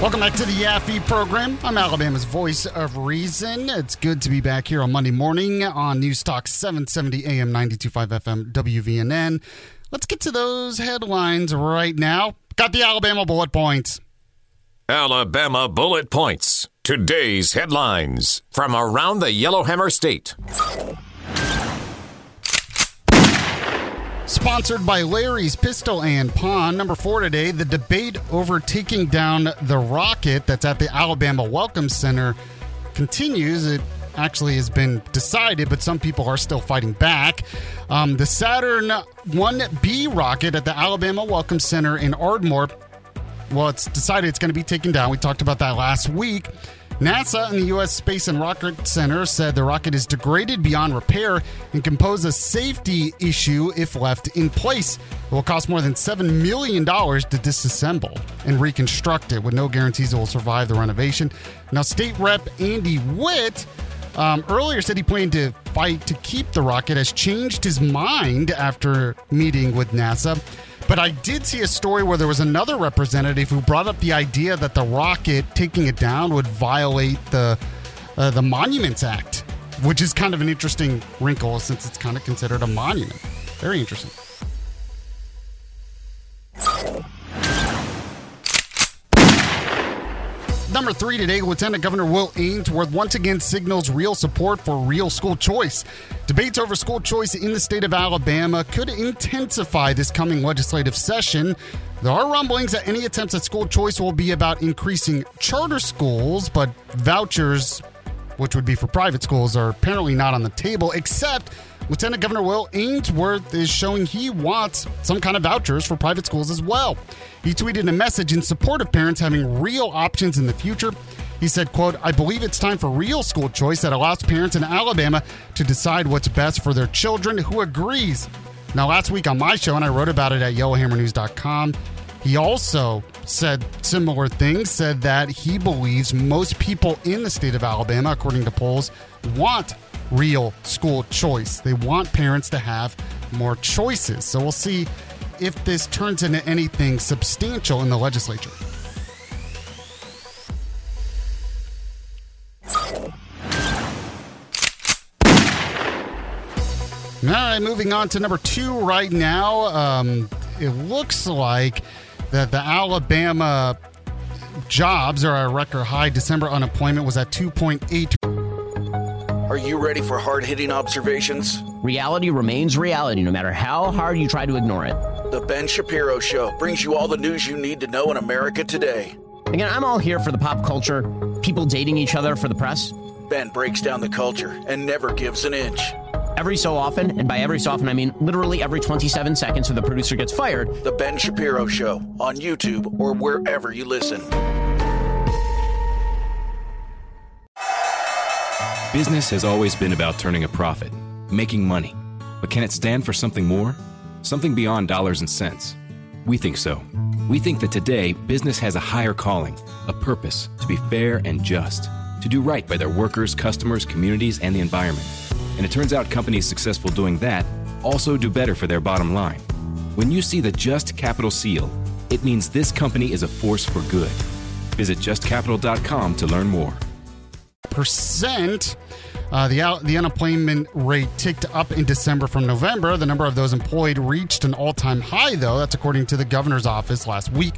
Welcome back to the Yaffe program. I'm Alabama's voice of reason. It's good to be back here on Monday morning on News Talk 770 AM 925 FM WVNN. Let's get to those headlines right now. Got the Alabama bullet points. Alabama bullet points. Today's headlines from around the Yellowhammer State. Sponsored by Larry's Pistol and Pawn. Number four today, the debate over taking down the rocket that's at the Alabama Welcome Center continues. It actually has been decided, but some people are still fighting back. Um, the Saturn 1B rocket at the Alabama Welcome Center in Ardmore, well, it's decided it's going to be taken down. We talked about that last week. NASA and the U.S. Space and Rocket Center said the rocket is degraded beyond repair and can pose a safety issue if left in place. It will cost more than $7 million to disassemble and reconstruct it with no guarantees it will survive the renovation. Now, State Rep Andy Whitt um, earlier said he planned to fight to keep the rocket, has changed his mind after meeting with NASA. But I did see a story where there was another representative who brought up the idea that the rocket taking it down would violate the uh, the Monuments Act, which is kind of an interesting wrinkle since it's kind of considered a monument. Very interesting. Number three today, Lieutenant Governor Will Ainsworth once again signals real support for real school choice. Debates over school choice in the state of Alabama could intensify this coming legislative session. There are rumblings that any attempts at school choice will be about increasing charter schools, but vouchers, which would be for private schools, are apparently not on the table, except Lieutenant Governor Will Ainsworth is showing he wants some kind of vouchers for private schools as well. He tweeted a message in support of parents having real options in the future. He said, quote, I believe it's time for real school choice that allows parents in Alabama to decide what's best for their children. Who agrees? Now, last week on my show, and I wrote about it at yellowhammernews.com, he also said similar things, said that he believes most people in the state of Alabama, according to polls, want real school choice. They want parents to have more choices. So we'll see if this turns into anything substantial in the legislature. All right, moving on to number two right now. Um, it looks like that the Alabama jobs are at a record high. December unemployment was at 2.8 are you ready for hard hitting observations? Reality remains reality no matter how hard you try to ignore it. The Ben Shapiro Show brings you all the news you need to know in America today. Again, I'm all here for the pop culture, people dating each other for the press. Ben breaks down the culture and never gives an inch. Every so often, and by every so often I mean literally every 27 seconds, so the producer gets fired. The Ben Shapiro Show on YouTube or wherever you listen. Business has always been about turning a profit, making money. But can it stand for something more? Something beyond dollars and cents? We think so. We think that today, business has a higher calling, a purpose to be fair and just, to do right by their workers, customers, communities, and the environment. And it turns out companies successful doing that also do better for their bottom line. When you see the Just Capital seal, it means this company is a force for good. Visit justcapital.com to learn more percent. Uh, the out, the unemployment rate ticked up in December from November. The number of those employed reached an all time high, though. That's according to the governor's office last week.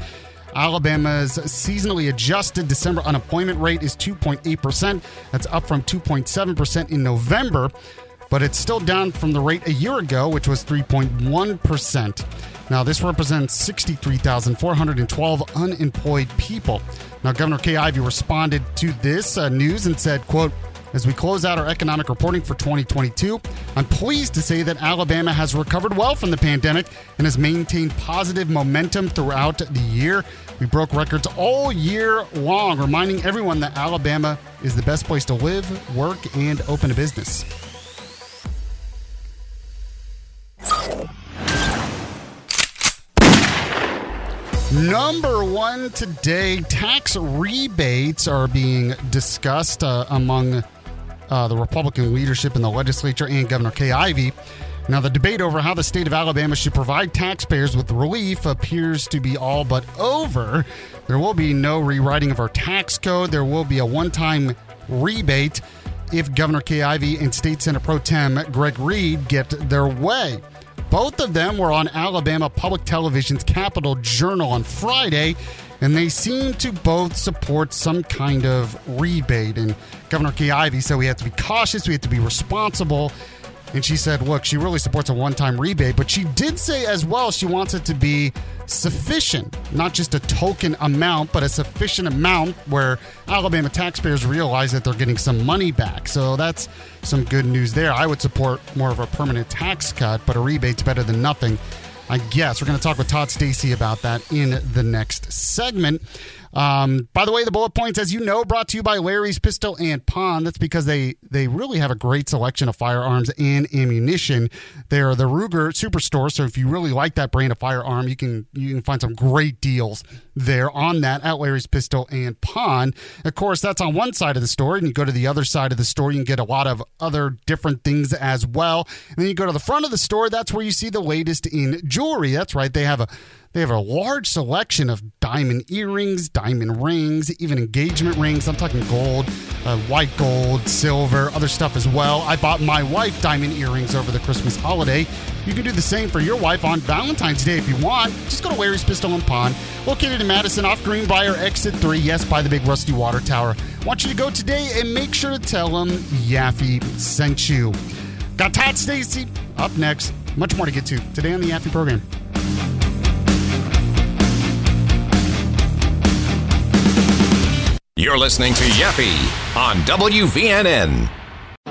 Alabama's seasonally adjusted December unemployment rate is 2.8%. That's up from 2.7% in November, but it's still down from the rate a year ago, which was 3.1%. Now, this represents 63,412 unemployed people. Now, Governor Kay Ivey responded to this uh, news and said, quote, As we close out our economic reporting for 2022, I'm pleased to say that Alabama has recovered well from the pandemic and has maintained positive momentum throughout the year. We broke records all year long, reminding everyone that Alabama is the best place to live, work, and open a business. Number one today tax rebates are being discussed uh, among uh, the Republican leadership in the legislature and Governor Kay Ivey. Now, the debate over how the state of Alabama should provide taxpayers with relief appears to be all but over. There will be no rewriting of our tax code. There will be a one time rebate if Governor Kay Ivey and State Senate Pro Tem Greg Reed get their way. Both of them were on Alabama Public Television's Capital Journal on Friday, and they seem to both support some kind of rebate. And Governor Ivey said we have to be cautious, we have to be responsible. And she said, look, she really supports a one time rebate, but she did say as well she wants it to be sufficient, not just a token amount, but a sufficient amount where Alabama taxpayers realize that they're getting some money back. So that's some good news there. I would support more of a permanent tax cut, but a rebate's better than nothing. I guess we're going to talk with Todd Stacy about that in the next segment. Um, by the way, the bullet points, as you know, brought to you by Larry's Pistol and Pawn. That's because they they really have a great selection of firearms and ammunition. They're the Ruger Superstore, so if you really like that brand of firearm, you can you can find some great deals there on that at Larry's Pistol and Pawn. Of course, that's on one side of the store, and you go to the other side of the store, you can get a lot of other different things as well. And then you go to the front of the store, that's where you see the latest in jewelry. That's right, they have a they have a large selection of diamond earrings, diamond rings, even engagement rings. I'm talking gold, uh, white gold, silver, other stuff as well. I bought my wife diamond earrings over the Christmas holiday. You can do the same for your wife on Valentine's Day if you want. Just go to Larry's Pistol and Pawn, located in Madison off Greenbrier, exit 3. Yes, by the big rusty water tower. I want you to go today and make sure to tell them Yaffee sent you. Got Todd Stacy up next. Much more to get to today on the Yaffee program. You're listening to Yaffee on WVNN.